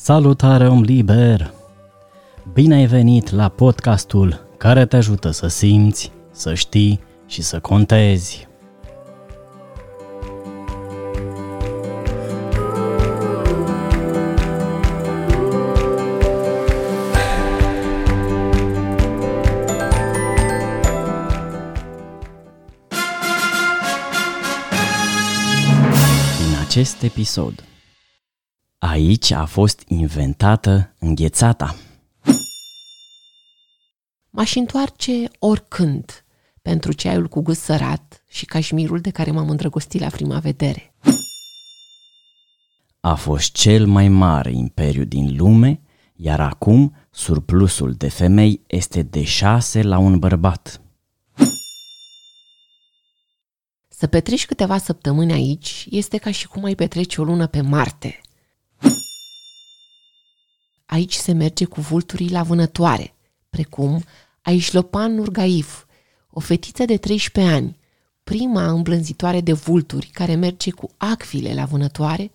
Salutare om liber! Bine ai venit la podcastul care te ajută să simți, să știi și să contezi. Din acest episod Aici a fost inventată înghețata. M-aș întoarce oricând pentru ceaiul cu gust sărat și cașmirul de care m-am îndrăgostit la prima vedere. A fost cel mai mare imperiu din lume, iar acum surplusul de femei este de șase la un bărbat. Să petreci câteva săptămâni aici este ca și cum ai petrece o lună pe Marte. Aici se merge cu vulturii la vânătoare, precum Aishlopan Nurgaif, o fetiță de 13 ani, prima îmblânzitoare de vulturi care merge cu acvile la vânătoare,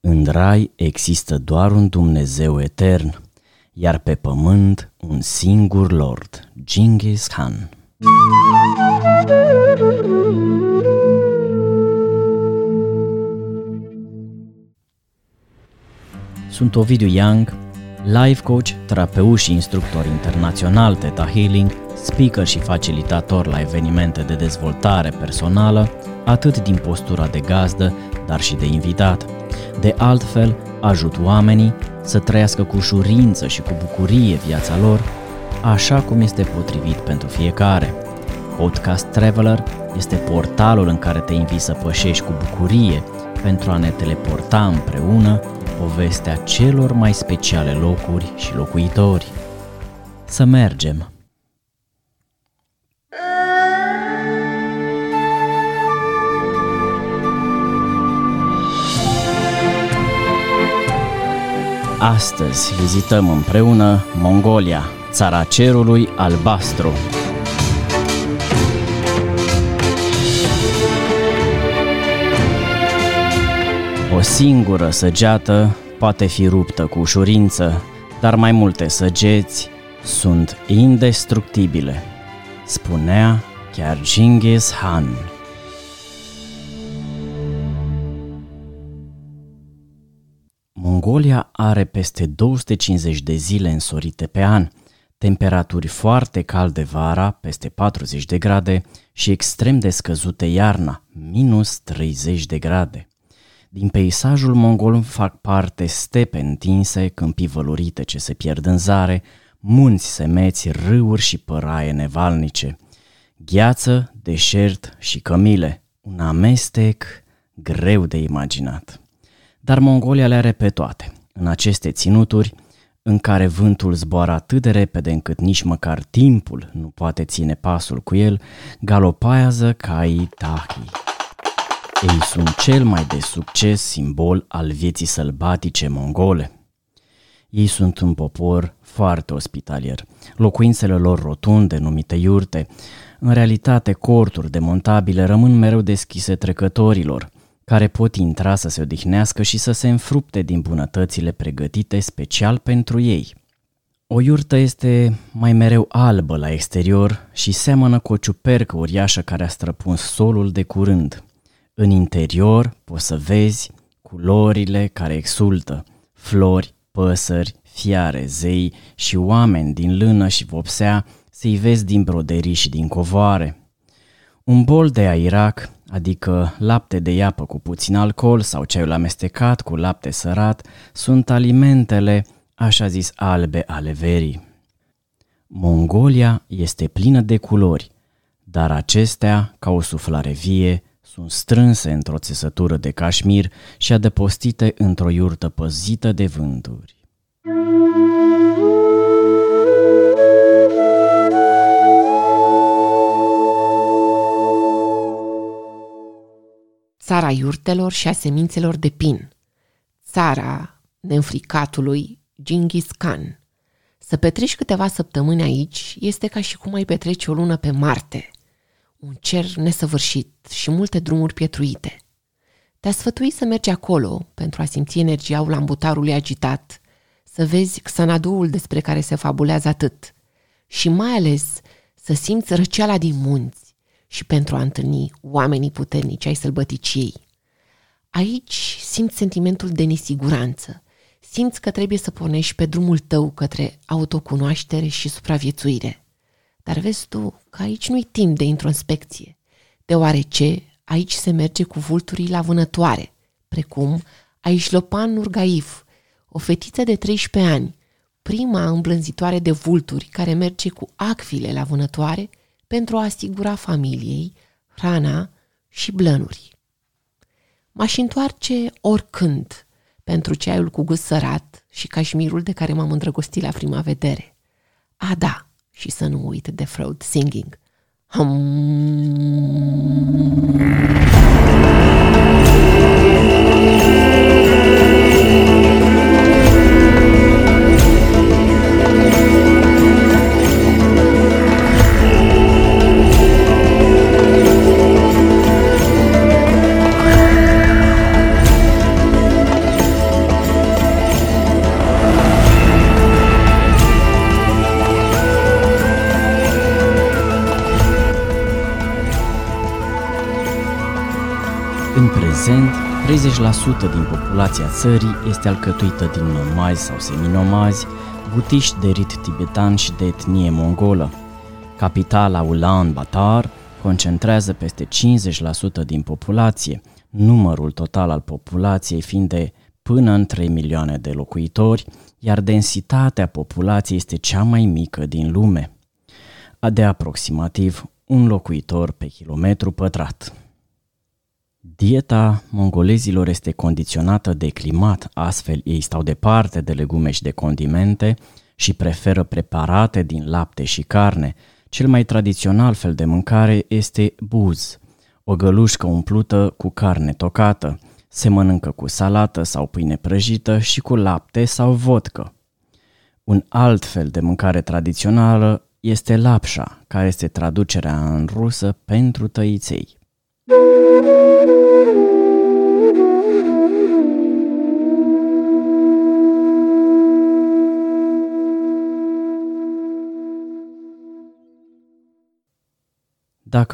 În rai există doar un Dumnezeu etern, iar pe pământ un singur lord, Genghis Khan. Sunt Ovidiu Young, life coach, terapeut și instructor internațional Theta Healing, speaker și facilitator la evenimente de dezvoltare personală, atât din postura de gazdă, dar și de invitat. De altfel, ajut oamenii să trăiască cu ușurință și cu bucurie viața lor, așa cum este potrivit pentru fiecare. Podcast Traveler este portalul în care te invit să pășești cu bucurie pentru a ne teleporta împreună povestea celor mai speciale locuri și locuitori. Să mergem! Astăzi vizităm împreună Mongolia, țara cerului albastru. O singură săgeată poate fi ruptă cu ușurință, dar mai multe săgeți sunt indestructibile, spunea chiar Genghis Khan. Mongolia are peste 250 de zile însorite pe an, temperaturi foarte calde vara, peste 40 de grade, și extrem de scăzute iarna, minus 30 de grade. Din peisajul mongol fac parte stepe întinse, câmpii vălurite ce se pierd în zare, munți semeți, râuri și păraie nevalnice, gheață, deșert și cămile, un amestec greu de imaginat. Dar Mongolia le are pe toate. În aceste ținuturi, în care vântul zboară atât de repede încât nici măcar timpul nu poate ține pasul cu el, galopează caii tahi. Ei sunt cel mai de succes simbol al vieții sălbatice mongole. Ei sunt un popor foarte ospitalier. Locuințele lor rotunde, numite iurte, în realitate corturi demontabile rămân mereu deschise trecătorilor, care pot intra să se odihnească și să se înfrupte din bunătățile pregătite special pentru ei. O iurtă este mai mereu albă la exterior și seamănă cu o ciupercă uriașă care a străpuns solul de curând. În interior poți să vezi culorile care exultă, flori, păsări, fiare, zei și oameni din lână și vopsea să-i vezi din broderii și din covoare. Un bol de airac, adică lapte de iapă cu puțin alcool sau ceaiul amestecat cu lapte sărat, sunt alimentele, așa zis, albe ale verii. Mongolia este plină de culori, dar acestea, ca o suflare vie, sunt strânse într-o țesătură de cașmir și adăpostite într-o iurtă păzită de vânturi. țara iurtelor și a semințelor de pin, țara neînfricatului Genghis Khan. Să petreci câteva săptămâni aici este ca și cum ai petrece o lună pe Marte. Un cer nesăvârșit și multe drumuri pietruite. Te-a sfătuit să mergi acolo pentru a simți energia ulambutarului agitat, să vezi xanaduul despre care se fabulează atât și mai ales să simți răceala din munți și pentru a întâlni oamenii puternici ai sălbăticiei. Aici simți sentimentul de nesiguranță, simți că trebuie să pornești pe drumul tău către autocunoaștere și supraviețuire. Dar vezi tu că aici nu-i timp de introspecție, deoarece aici se merge cu vulturii la vânătoare, precum Aișlopan Nurgaif, o fetiță de 13 ani, prima îmblânzitoare de vulturi care merge cu acfile la vânătoare pentru a asigura familiei hrana și blănuri. M-aș întoarce oricând pentru ceaiul cu gust sărat și cașmirul de care m-am îndrăgostit la prima vedere. A, da, și să nu uit de fraud singing. Hum... prezent, 30% din populația țării este alcătuită din nomazi sau seminomazi, butiști de rit tibetan și de etnie mongolă. Capitala Ulaanbaatar concentrează peste 50% din populație, numărul total al populației fiind de până în 3 milioane de locuitori, iar densitatea populației este cea mai mică din lume, de aproximativ un locuitor pe kilometru pătrat. Dieta mongolezilor este condiționată de climat, astfel ei stau departe de legume și de condimente și preferă preparate din lapte și carne. Cel mai tradițional fel de mâncare este buz, o gălușcă umplută cu carne tocată. Se mănâncă cu salată sau pâine prăjită și cu lapte sau vodcă. Un alt fel de mâncare tradițională este lapșa, care este traducerea în rusă pentru tăiței. Dacă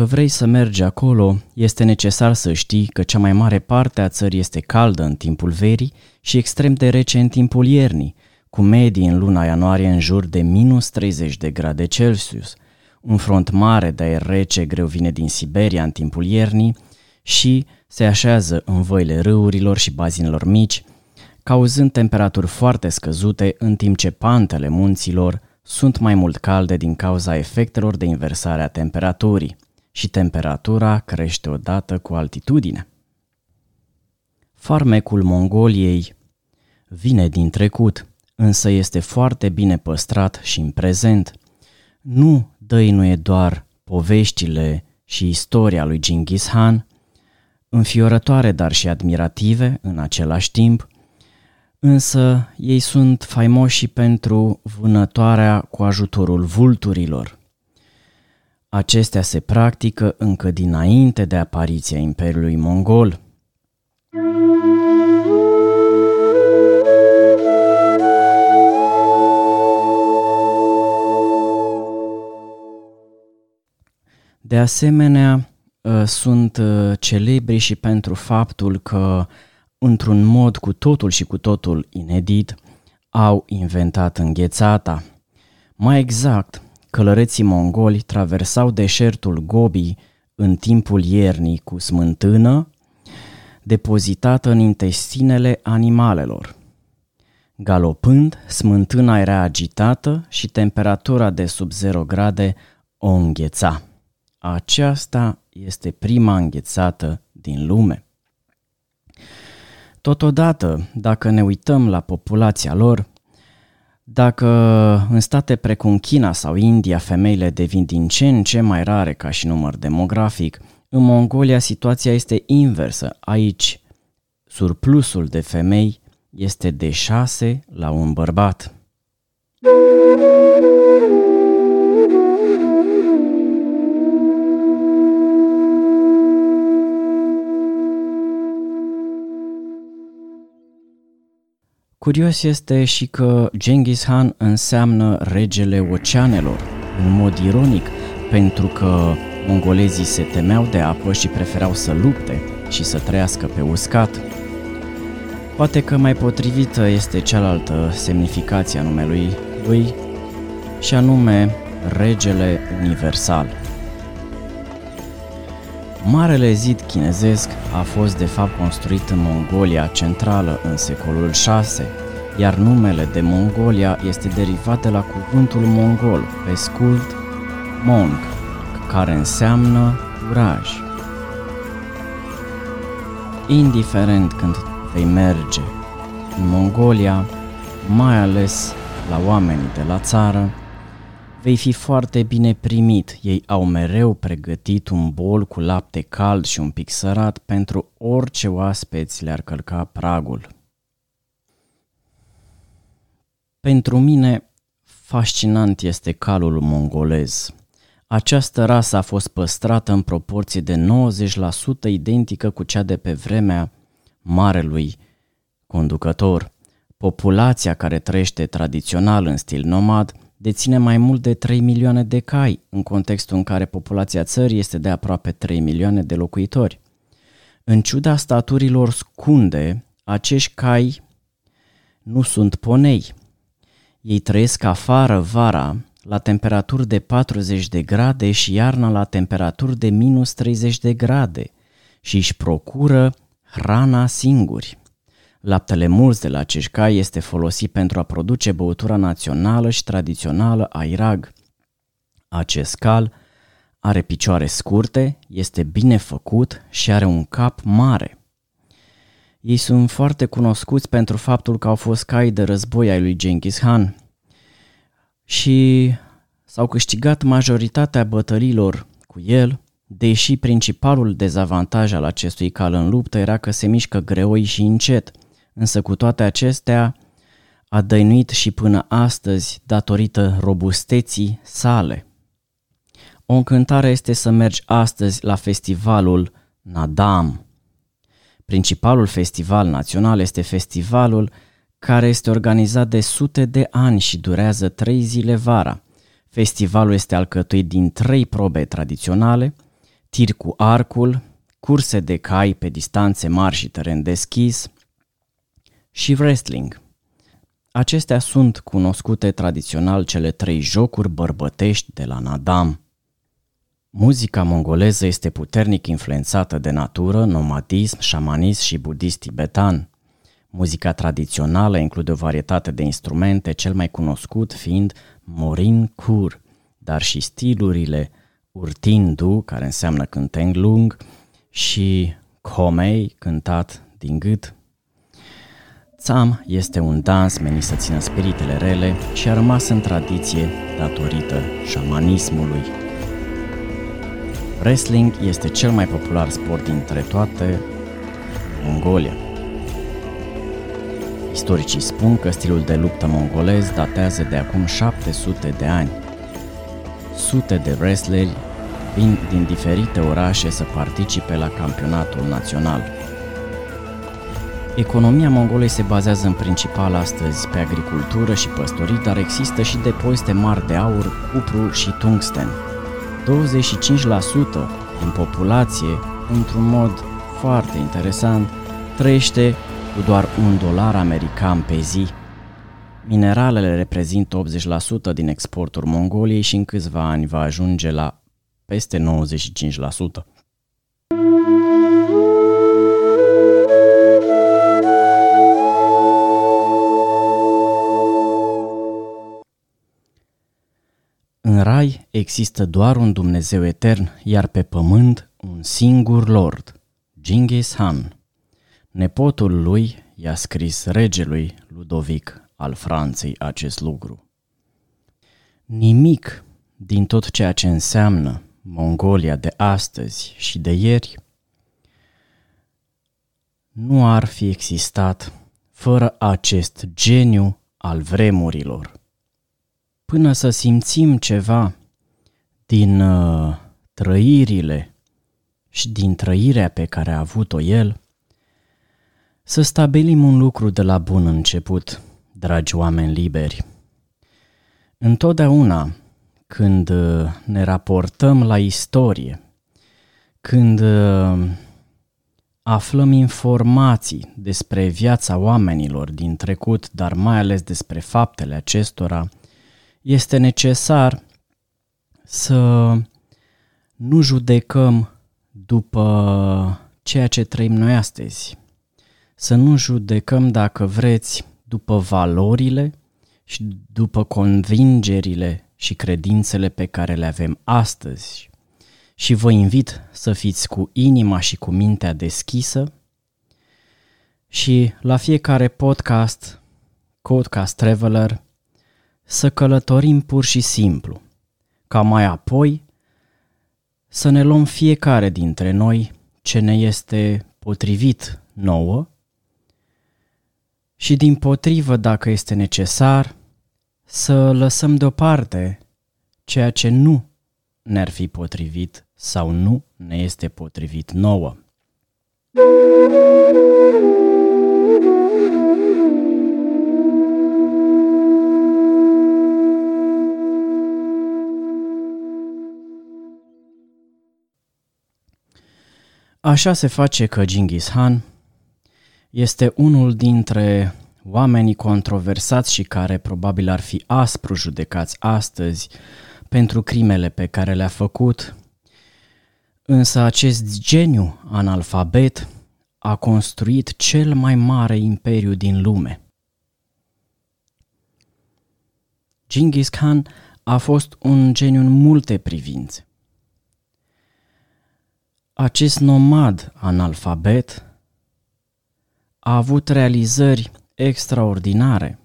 vrei să mergi acolo, este necesar să știi că cea mai mare parte a țării este caldă în timpul verii și extrem de rece în timpul iernii, cu medii în luna ianuarie în jur de minus 30 de grade Celsius. Un front mare de aer rece greu vine din Siberia în timpul iernii și se așează în văile râurilor și bazinelor mici, cauzând temperaturi foarte scăzute în timp ce pantele munților sunt mai mult calde din cauza efectelor de inversare a temperaturii și temperatura crește odată cu altitudine. Farmecul Mongoliei vine din trecut, însă este foarte bine păstrat și în prezent. Nu dăinuie doar poveștile și istoria lui Genghis Han, înfiorătoare dar și admirative în același timp, însă ei sunt faimoși și pentru vânătoarea cu ajutorul vulturilor. Acestea se practică încă dinainte de apariția Imperiului Mongol. De asemenea, ă, sunt ă, celebri și pentru faptul că într-un mod cu totul și cu totul inedit, au inventat înghețata. Mai exact, călăreții mongoli traversau deșertul Gobi în timpul iernii cu smântână depozitată în intestinele animalelor. Galopând, smântâna era agitată și temperatura de sub 0 grade o îngheța. Aceasta este prima înghețată din lume. Totodată, dacă ne uităm la populația lor, dacă în state precum China sau India femeile devin din ce în ce mai rare ca și număr demografic, în Mongolia situația este inversă. Aici surplusul de femei este de 6 la un bărbat. Curios este și că Genghis Khan înseamnă regele oceanelor, în mod ironic, pentru că mongolezii se temeau de apă și preferau să lupte și să trăiască pe uscat. Poate că mai potrivită este cealaltă semnificație a numelui lui, și anume Regele Universal. Marele zid chinezesc a fost de fapt construit în Mongolia centrală în secolul 6, iar numele de Mongolia este derivat de la cuvântul mongol, pe scurt Mong, care înseamnă curaj. Indiferent când vei merge în Mongolia, mai ales la oamenii de la țară, vei fi foarte bine primit. Ei au mereu pregătit un bol cu lapte cald și un pic sărat pentru orice oaspeți le-ar călca pragul. Pentru mine, fascinant este calul mongolez. Această rasă a fost păstrată în proporție de 90% identică cu cea de pe vremea marelui conducător. Populația care trăiește tradițional în stil nomad deține mai mult de 3 milioane de cai, în contextul în care populația țării este de aproape 3 milioane de locuitori. În ciuda staturilor scunde, acești cai nu sunt ponei. Ei trăiesc afară vara la temperaturi de 40 de grade și iarna la temperaturi de minus 30 de grade și își procură hrana singuri. Laptele mulți de la acești cai este folosit pentru a produce băutura națională și tradițională a Irag. Acest cal are picioare scurte, este bine făcut și are un cap mare. Ei sunt foarte cunoscuți pentru faptul că au fost cai de război ai lui Genghis Khan și s-au câștigat majoritatea bătărilor cu el, deși principalul dezavantaj al acestui cal în luptă era că se mișcă greoi și încet – însă cu toate acestea a dăinuit și până astăzi datorită robusteții sale. O încântare este să mergi astăzi la festivalul Nadam. Principalul festival național este festivalul care este organizat de sute de ani și durează trei zile vara. Festivalul este alcătuit din trei probe tradiționale, tir cu arcul, curse de cai pe distanțe mari și teren deschis, și wrestling. Acestea sunt cunoscute tradițional cele trei jocuri bărbătești de la Nadam. Muzica mongoleză este puternic influențată de natură, nomadism, șamanism și budist tibetan. Muzica tradițională include o varietate de instrumente, cel mai cunoscut fiind morin kur, dar și stilurile urtindu, care înseamnă cânteng lung, și khomei, cântat din gât. Tsam este un dans menit să țină spiritele rele și a rămas în tradiție datorită șamanismului. Wrestling este cel mai popular sport dintre toate Mongolia. Istoricii spun că stilul de luptă mongolez datează de acum 700 de ani. Sute de wrestleri vin din diferite orașe să participe la campionatul național. Economia Mongolei se bazează în principal astăzi pe agricultură și păstorii, dar există și depozite mari de aur, cupru și tungsten. 25% din populație, într-un mod foarte interesant, trăiește cu doar un dolar american pe zi. Mineralele reprezintă 80% din exportul Mongoliei și în câțiva ani va ajunge la peste 95%. În rai există doar un Dumnezeu etern, iar pe pământ un singur Lord, Genghis Khan. Nepotul lui i-a scris regelui Ludovic al Franței acest lucru. Nimic din tot ceea ce înseamnă Mongolia de astăzi și de ieri nu ar fi existat fără acest geniu al vremurilor până să simțim ceva din uh, trăirile și din trăirea pe care a avut-o el, Să stabilim un lucru de la bun început, dragi oameni liberi. Întotdeauna când uh, ne raportăm la istorie, când uh, aflăm informații despre viața oamenilor din trecut, dar mai ales despre faptele acestora, este necesar să nu judecăm după ceea ce trăim noi astăzi. Să nu judecăm, dacă vreți, după valorile și după convingerile și credințele pe care le avem astăzi. Și vă invit să fiți cu inima și cu mintea deschisă și la fiecare podcast, Codecast Traveler, să călătorim pur și simplu, ca mai apoi să ne luăm fiecare dintre noi ce ne este potrivit nouă și din potrivă, dacă este necesar, să lăsăm deoparte ceea ce nu ne-ar fi potrivit sau nu ne este potrivit nouă. Așa se face că Genghis Khan este unul dintre oamenii controversați și care probabil ar fi aspru judecați astăzi pentru crimele pe care le-a făcut, însă acest geniu analfabet a construit cel mai mare imperiu din lume. Genghis Khan a fost un geniu în multe privințe. Acest nomad analfabet a avut realizări extraordinare,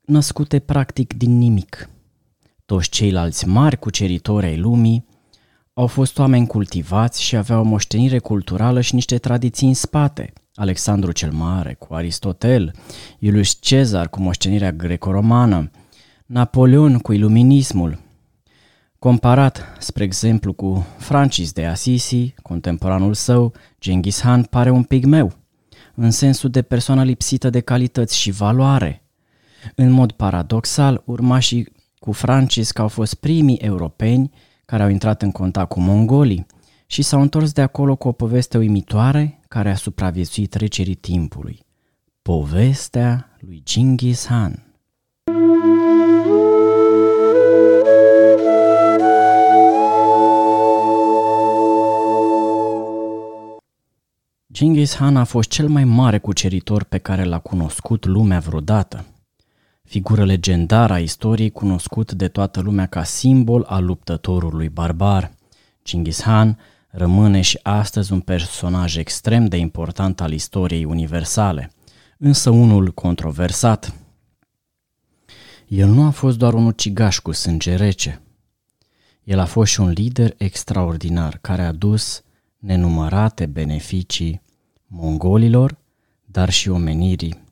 născute practic din nimic. Toți ceilalți mari cuceritori ai lumii au fost oameni cultivați și aveau o moștenire culturală și niște tradiții în spate. Alexandru cel Mare cu Aristotel, Iulius Cezar cu moștenirea greco-romană, Napoleon cu iluminismul, Comparat, spre exemplu, cu Francis de Assisi, contemporanul său, Genghis Khan pare un pigmeu, în sensul de persoană lipsită de calități și valoare. În mod paradoxal, urmașii cu Francis că au fost primii europeni care au intrat în contact cu mongolii și s-au întors de acolo cu o poveste uimitoare care a supraviețuit trecerii timpului. Povestea lui Genghis Khan. Genghis Khan a fost cel mai mare cuceritor pe care l-a cunoscut lumea vreodată. Figură legendară a istoriei cunoscut de toată lumea ca simbol al luptătorului barbar. Genghis Khan rămâne și astăzi un personaj extrem de important al istoriei universale, însă unul controversat. El nu a fost doar un ucigaș cu sânge rece. El a fost și un lider extraordinar care a dus nenumărate beneficii mongolilor, dar și omenirii.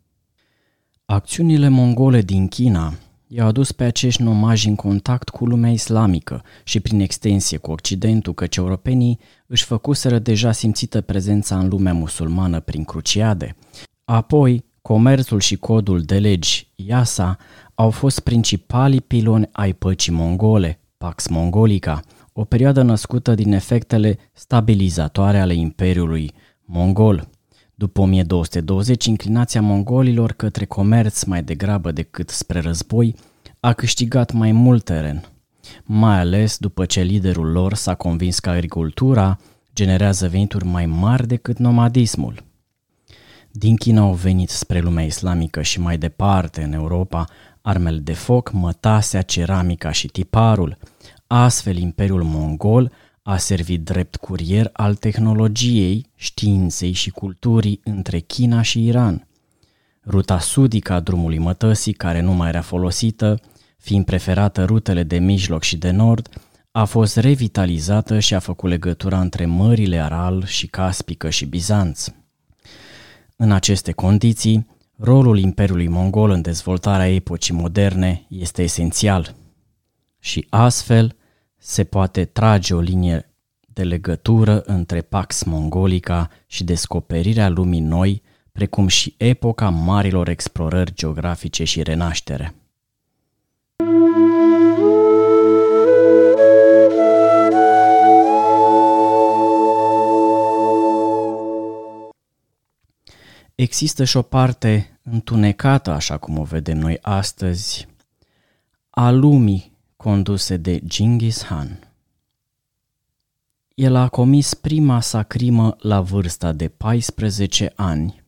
Acțiunile mongole din China i-au adus pe acești nomaji în contact cu lumea islamică și prin extensie cu Occidentul, căci europenii își făcuseră deja simțită prezența în lumea musulmană prin cruciade. Apoi, comerțul și codul de legi IASA au fost principalii piloni ai păcii mongole, Pax Mongolica, o perioadă născută din efectele stabilizatoare ale Imperiului Mongol. După 1220, inclinația mongolilor către comerț mai degrabă decât spre război a câștigat mai mult teren, mai ales după ce liderul lor s-a convins că agricultura generează venituri mai mari decât nomadismul. Din China au venit spre lumea islamică și mai departe în Europa armele de foc, mătasea, ceramica și tiparul. Astfel, Imperiul Mongol a servit drept curier al tehnologiei, științei și culturii între China și Iran. Ruta sudică a drumului mătăsii, care nu mai era folosită, fiind preferată rutele de mijloc și de nord, a fost revitalizată și a făcut legătura între mările Aral și Caspică și Bizanț. În aceste condiții, rolul Imperiului Mongol în dezvoltarea epocii moderne este esențial și astfel se poate trage o linie de legătură între Pax Mongolica și descoperirea lumii noi, precum și epoca marilor explorări geografice și renaștere. Există și o parte întunecată, așa cum o vedem noi astăzi, a lumii conduse de Genghis Khan. El a comis prima sa crimă la vârsta de 14 ani,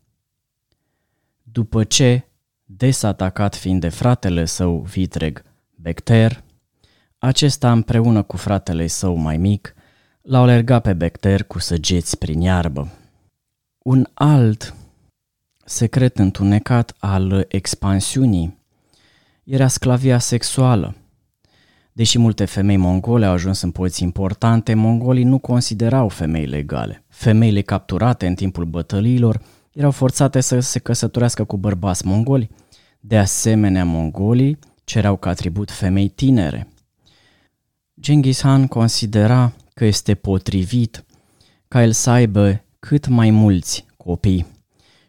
după ce, des atacat fiind de fratele său vitreg Becter, acesta împreună cu fratele său mai mic l-au alergat pe Becter cu săgeți prin iarbă. Un alt secret întunecat al expansiunii era sclavia sexuală. Deși multe femei mongole au ajuns în poziții importante, mongolii nu considerau femei legale. Femeile capturate în timpul bătăliilor erau forțate să se căsătorească cu bărbați mongoli. De asemenea, mongolii cereau ca atribut femei tinere. Genghis Khan considera că este potrivit ca el să aibă cât mai mulți copii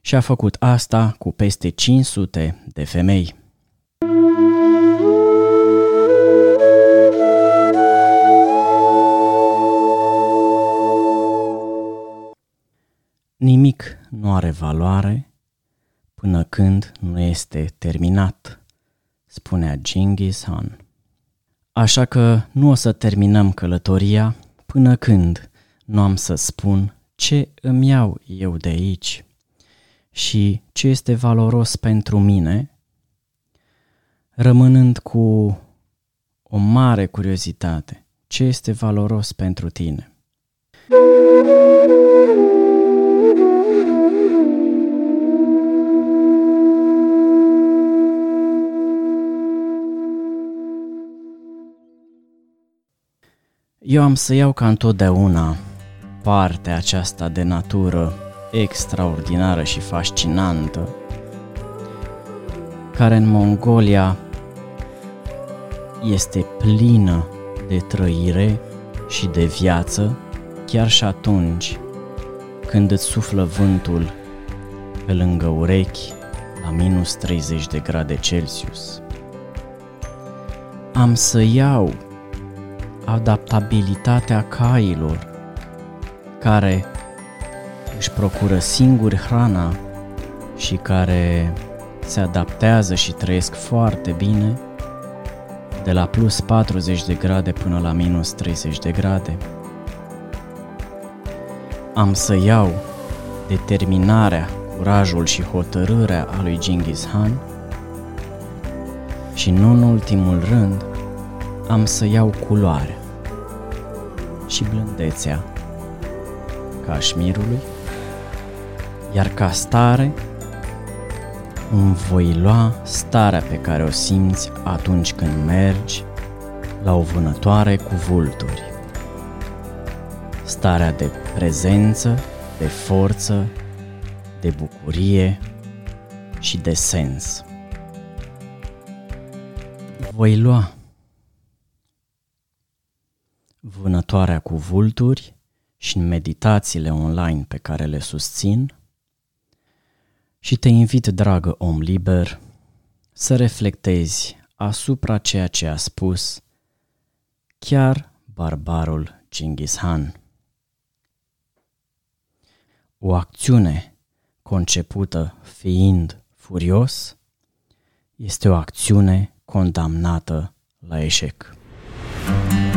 și a făcut asta cu peste 500 de femei. Nu are valoare până când nu este terminat, spunea Genghis Khan. Așa că nu o să terminăm călătoria până când nu am să spun ce îmi iau eu de aici și ce este valoros pentru mine, rămânând cu o mare curiozitate. Ce este valoros pentru tine? Eu am să iau ca întotdeauna partea aceasta de natură extraordinară și fascinantă, care în Mongolia este plină de trăire și de viață, chiar și atunci când îți suflă vântul pe lângă urechi la minus 30 de grade Celsius. Am să iau adaptabilitatea cailor care își procură singuri hrana și care se adaptează și trăiesc foarte bine de la plus 40 de grade până la minus 30 de grade. Am să iau determinarea, curajul și hotărârea a lui Genghis Khan și nu în ultimul rând am să iau culoarea și blândețea cașmirului iar ca stare îmi voi lua starea pe care o simți atunci când mergi la o vânătoare cu vulturi. Starea de prezență, de forță, de bucurie și de sens. Voi lua vânătoarea cu vulturi și în meditațiile online pe care le susțin, și te invit, dragă om liber, să reflectezi asupra ceea ce a spus chiar barbarul Genghis Khan. O acțiune concepută fiind furios este o acțiune condamnată la eșec. thank you